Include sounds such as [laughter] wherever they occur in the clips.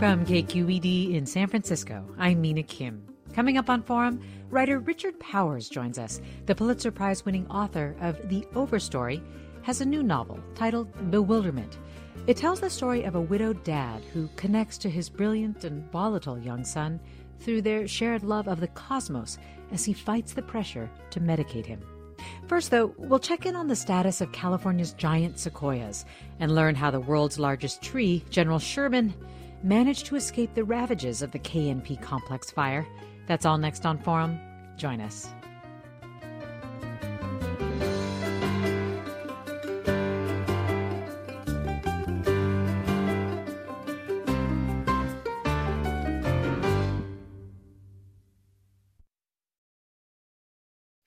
From KQED in San Francisco, I'm Mina Kim. Coming up on Forum, writer Richard Powers joins us. The Pulitzer Prize winning author of The Overstory has a new novel titled Bewilderment. It tells the story of a widowed dad who connects to his brilliant and volatile young son through their shared love of the cosmos as he fights the pressure to medicate him. First, though, we'll check in on the status of California's giant sequoias and learn how the world's largest tree, General Sherman, managed to escape the ravages of the KNP complex fire. That's all next on Forum. Join us.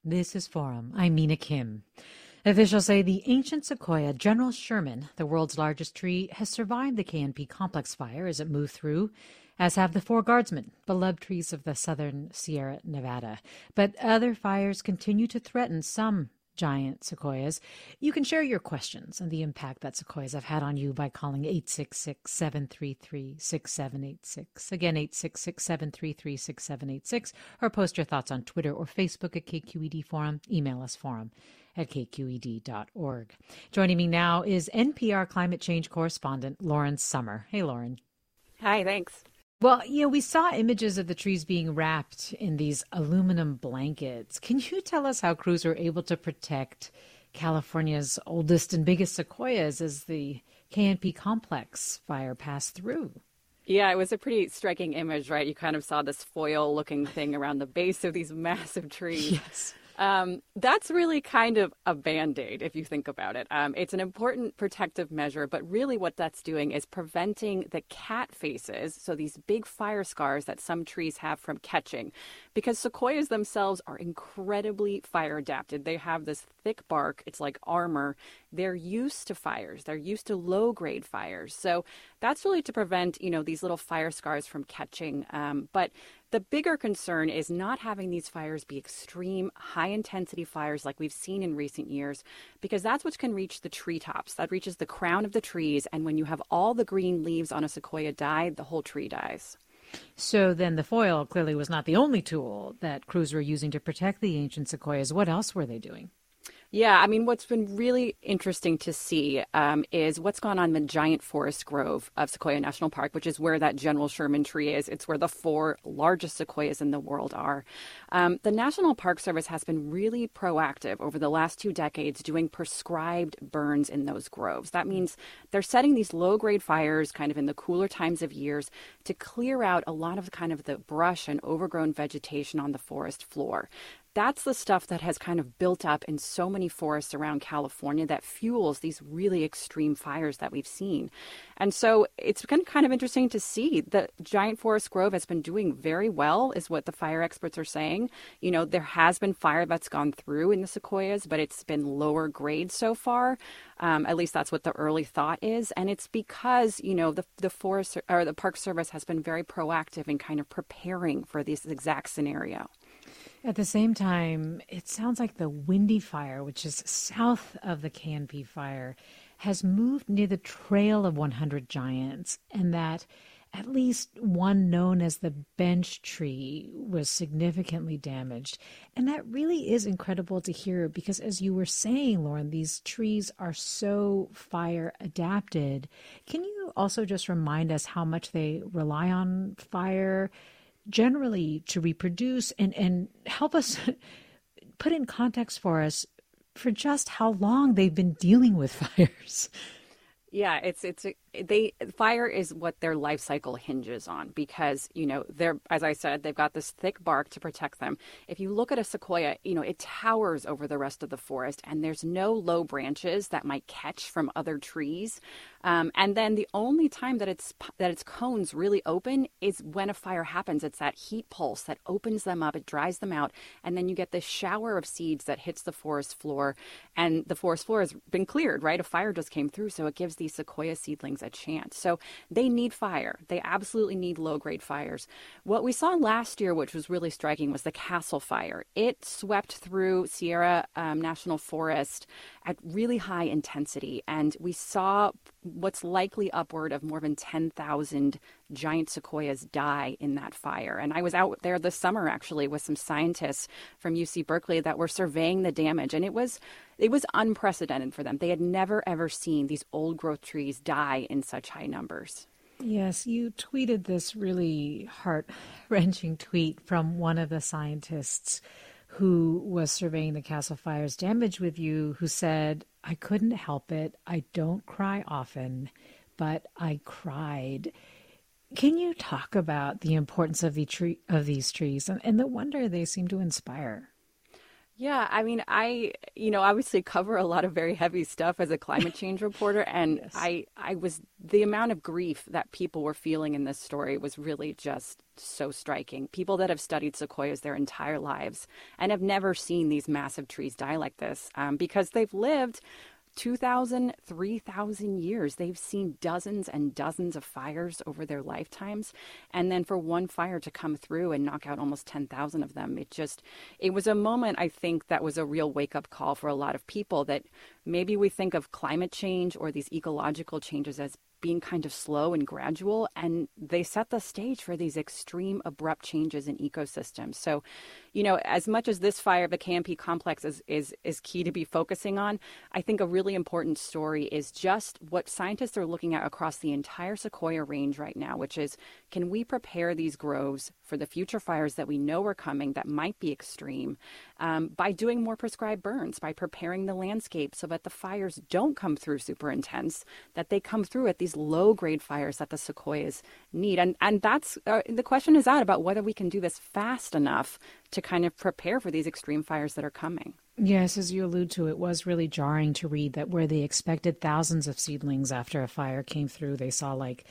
This is Forum. I'm Mina Kim. Officials say the ancient sequoia General Sherman, the world's largest tree, has survived the KNP complex fire as it moved through, as have the four guardsmen, beloved trees of the southern Sierra Nevada. But other fires continue to threaten some giant sequoias. You can share your questions and the impact that sequoias have had on you by calling 866 733 6786. Again, 866 733 6786, or post your thoughts on Twitter or Facebook at KQED Forum. Email us forum at kqed.org. Joining me now is NPR climate change correspondent Lauren Sommer. Hey, Lauren. Hi, thanks. Well, you know, we saw images of the trees being wrapped in these aluminum blankets. Can you tell us how crews were able to protect California's oldest and biggest sequoias as the KNP complex fire passed through? Yeah, it was a pretty striking image, right? You kind of saw this foil looking thing around the base of these [laughs] massive trees. Yes. Um, that's really kind of a band aid if you think about it. Um, it's an important protective measure, but really what that's doing is preventing the cat faces, so these big fire scars that some trees have from catching, because sequoias themselves are incredibly fire adapted. They have this thick bark, it's like armor. They're used to fires, they're used to low grade fires. So that's really to prevent, you know, these little fire scars from catching. Um, but the bigger concern is not having these fires be extreme, high intensity fires like we've seen in recent years, because that's what can reach the treetops. That reaches the crown of the trees. And when you have all the green leaves on a sequoia die, the whole tree dies. So then the foil clearly was not the only tool that crews were using to protect the ancient sequoias. What else were they doing? Yeah, I mean, what's been really interesting to see um, is what's gone on in the giant forest grove of Sequoia National Park, which is where that General Sherman tree is. It's where the four largest sequoias in the world are. Um, the National Park Service has been really proactive over the last two decades doing prescribed burns in those groves. That means they're setting these low grade fires kind of in the cooler times of years to clear out a lot of kind of the brush and overgrown vegetation on the forest floor that's the stuff that has kind of built up in so many forests around California that fuels these really extreme fires that we've seen. And so it's been kind of interesting to see the giant forest grove has been doing very well, is what the fire experts are saying. You know, there has been fire that's gone through in the sequoias, but it's been lower grade so far. Um, at least that's what the early thought is. And it's because, you know, the, the forest or the Park Service has been very proactive in kind of preparing for this exact scenario. At the same time, it sounds like the Windy Fire, which is south of the KNP fire, has moved near the Trail of 100 Giants, and that at least one known as the bench tree was significantly damaged. And that really is incredible to hear because, as you were saying, Lauren, these trees are so fire adapted. Can you also just remind us how much they rely on fire? Generally to reproduce and, and help us [laughs] put in context for us for just how long they've been dealing with [laughs] fires. Yeah, it's it's they fire is what their life cycle hinges on because you know they're as I said they've got this thick bark to protect them. If you look at a sequoia, you know it towers over the rest of the forest, and there's no low branches that might catch from other trees. Um, and then the only time that its that its cones really open is when a fire happens. It's that heat pulse that opens them up, it dries them out, and then you get this shower of seeds that hits the forest floor, and the forest floor has been cleared. Right, a fire just came through, so it gives these sequoia seedlings a chance. So they need fire. They absolutely need low grade fires. What we saw last year, which was really striking, was the Castle Fire. It swept through Sierra um, National Forest at really high intensity, and we saw what's likely upward of more than 10,000 giant sequoias die in that fire. And I was out there this summer actually with some scientists from UC Berkeley that were surveying the damage and it was it was unprecedented for them. They had never ever seen these old growth trees die in such high numbers. Yes, you tweeted this really heart wrenching tweet from one of the scientists who was surveying the Castle Fire's damage with you, who said, I couldn't help it. I don't cry often, but I cried. Can you talk about the importance of the tree of these trees and, and the wonder they seem to inspire? Yeah, I mean, I you know obviously cover a lot of very heavy stuff as a climate [laughs] change reporter, and yes. I I was the amount of grief that people were feeling in this story was really just so striking. People that have studied sequoias their entire lives and have never seen these massive trees die like this um, because they've lived 2,000, 3,000 years. They've seen dozens and dozens of fires over their lifetimes. And then for one fire to come through and knock out almost 10,000 of them, it just, it was a moment, I think, that was a real wake up call for a lot of people that maybe we think of climate change or these ecological changes as being kind of slow and gradual, and they set the stage for these extreme, abrupt changes in ecosystems. So, you know, as much as this fire, of the KNP complex, is, is, is key to be focusing on, I think a really important story is just what scientists are looking at across the entire Sequoia range right now, which is can we prepare these groves for the future fires that we know are coming that might be extreme um, by doing more prescribed burns, by preparing the landscape so that the fires don't come through super intense, that they come through at these these low grade fires that the sequoias need. And, and that's uh, the question is out about whether we can do this fast enough to kind of prepare for these extreme fires that are coming. Yes, as you allude to, it was really jarring to read that where they expected thousands of seedlings after a fire came through, they saw like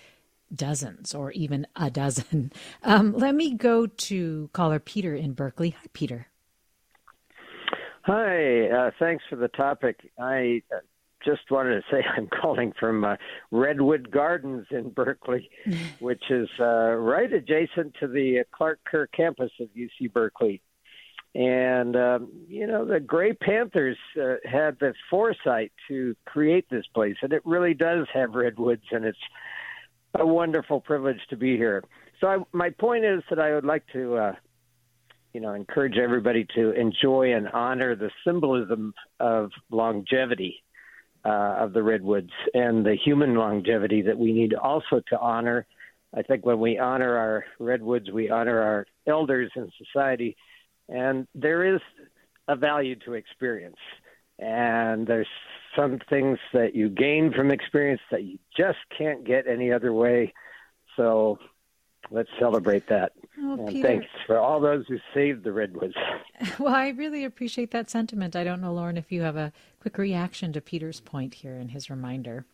dozens or even a dozen. [laughs] Um, let me go to caller Peter in Berkeley. Hi, Peter. Hi, uh, thanks for the topic. I uh, just wanted to [laughs] say I'm calling from uh, Redwood Gardens in Berkeley, [laughs] which is uh, right adjacent to the Clark Kerr campus of UC Berkeley. And, um, you know, the Gray Panthers uh, had the foresight to create this place, and it really does have redwoods, and it's a wonderful privilege to be here. So, I, my point is that I would like to, uh, you know, encourage everybody to enjoy and honor the symbolism of longevity uh, of the redwoods and the human longevity that we need also to honor. I think when we honor our redwoods, we honor our elders in society, and there is a value to experience. And there's some things that you gain from experience that you just can't get any other way. So let's celebrate that. Oh, and Peter. thanks for all those who saved the redwoods. [laughs] Well, I really appreciate that sentiment. I don't know, Lauren, if you have a quick reaction to Peter's point here and his reminder.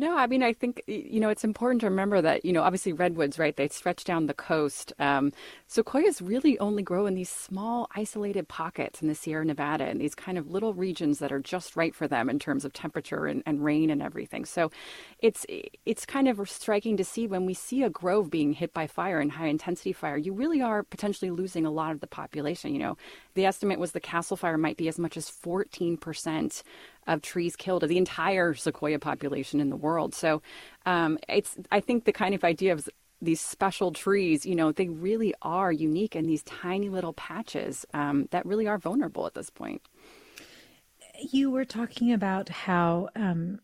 No, I mean, I think, you know, it's important to remember that, you know, obviously redwoods, right, they stretch down the coast. Um, sequoias really only grow in these small, isolated pockets in the Sierra Nevada and these kind of little regions that are just right for them in terms of temperature and, and rain and everything. So it's, it's kind of striking to see when we see a grove being hit by fire and high intensity fire, you really are potentially losing a lot of the population. You know, the estimate was the Castle Fire might be as much as 14% of trees killed of the entire sequoia population in the world. So um, it's I think the kind of idea of these special trees, you know, they really are unique in these tiny little patches um, that really are vulnerable at this point. You were talking about how um,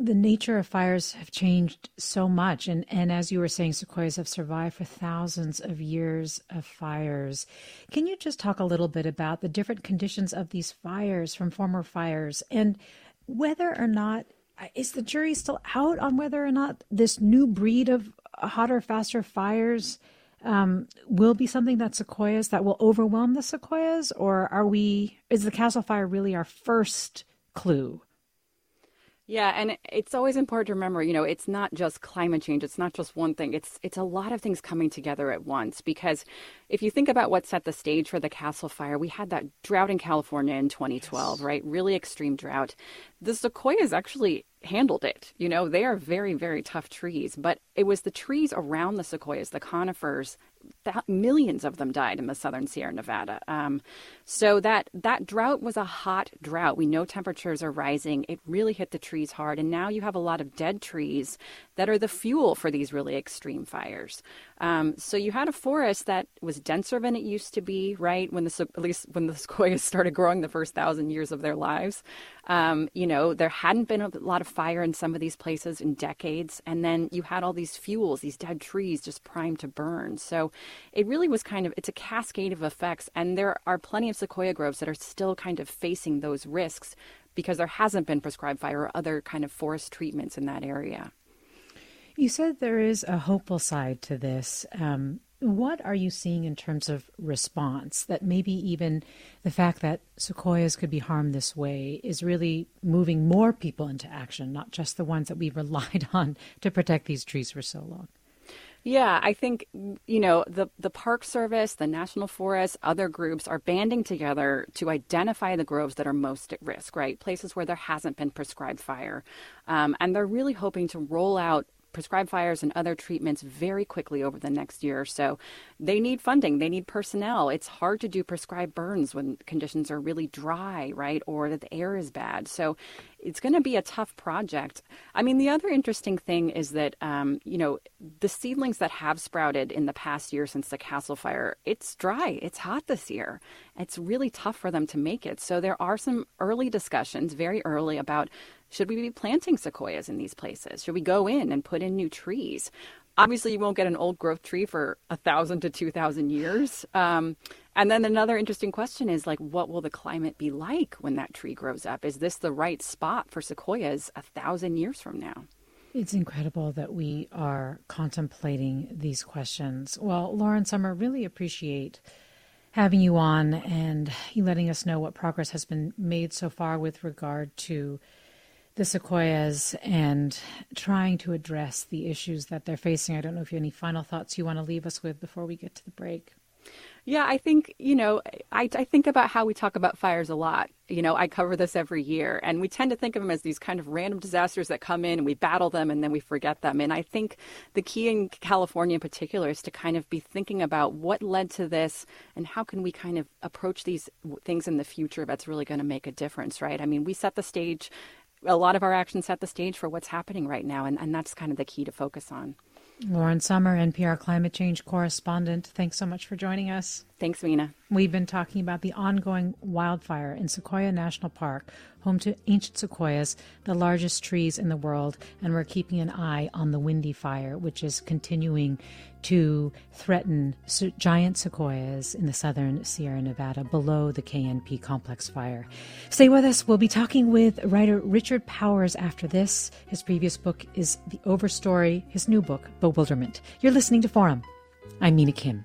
the nature of fires have changed so much. And, and as you were saying, sequoias have survived for thousands of years of fires. Can you just talk a little bit about the different conditions of these fires from former fires and whether or not is the jury still out on whether or not this new breed of hotter, faster fires um, will be something that sequoias that will overwhelm the sequoias, or are we? Is the Castle Fire really our first clue yeah, and it's always important to remember, you know, it's not just climate change, it's not just one thing. It's it's a lot of things coming together at once because if you think about what set the stage for the Castle Fire, we had that drought in California in 2012, yes. right? Really extreme drought. The sequoias actually handled it. You know, they are very very tough trees, but it was the trees around the sequoias, the conifers, that millions of them died in the southern Sierra Nevada. Um, so that that drought was a hot drought. We know temperatures are rising. It really hit the trees hard, and now you have a lot of dead trees that are the fuel for these really extreme fires. Um, so you had a forest that was denser than it used to be, right? When the at least when the [laughs] sequoias started growing the first thousand years of their lives, um, you know there hadn't been a lot of fire in some of these places in decades, and then you had all these fuels, these dead trees, just primed to burn. So it really was kind of it's a cascade of effects, and there are plenty of sequoia groves that are still kind of facing those risks because there hasn't been prescribed fire or other kind of forest treatments in that area. You said there is a hopeful side to this. Um, what are you seeing in terms of response that maybe even the fact that sequoias could be harmed this way is really moving more people into action, not just the ones that we've [laughs] relied on to protect these trees for so long? Yeah, I think you know the the Park Service, the National Forest, other groups are banding together to identify the groves that are most at risk, right? Places where there hasn't been prescribed fire, um, and they're really hoping to roll out prescribed fires and other treatments very quickly over the next year or so. They need funding, they need personnel. It's hard to do prescribed burns when conditions are really dry, right? Or that the air is bad. So it's going to be a tough project. I mean, the other interesting thing is that, um, you know, the seedlings that have sprouted in the past year since the Castle Fire, it's dry, it's hot this year. It's really tough for them to make it. So there are some early discussions, very early, about should we be planting sequoias in these places? Should we go in and put in new trees? Obviously, you won't get an old growth tree for a thousand to two thousand years. Um, and then another interesting question is like, what will the climate be like when that tree grows up? Is this the right spot for sequoias a thousand years from now? It's incredible that we are contemplating these questions. Well, Lauren Sommer, really appreciate having you on and you letting us know what progress has been made so far with regard to the sequoias and trying to address the issues that they're facing. I don't know if you have any final thoughts you want to leave us with before we get to the break. Yeah, I think, you know, I, I think about how we talk about fires a lot. You know, I cover this every year, and we tend to think of them as these kind of random disasters that come in and we battle them and then we forget them. And I think the key in California in particular is to kind of be thinking about what led to this and how can we kind of approach these things in the future that's really going to make a difference, right? I mean, we set the stage a lot of our actions set the stage for what's happening right now, and, and that's kind of the key to focus on. Lauren Sommer, NPR climate change correspondent, thanks so much for joining us. Thanks, Mina. We've been talking about the ongoing wildfire in Sequoia National Park, home to ancient sequoias, the largest trees in the world, and we're keeping an eye on the Windy Fire, which is continuing to threaten giant sequoias in the southern Sierra Nevada below the KNP complex fire. Stay with us. We'll be talking with writer Richard Powers after this. His previous book is The Overstory, his new book, Bewilderment. You're listening to Forum. I'm Mina Kim.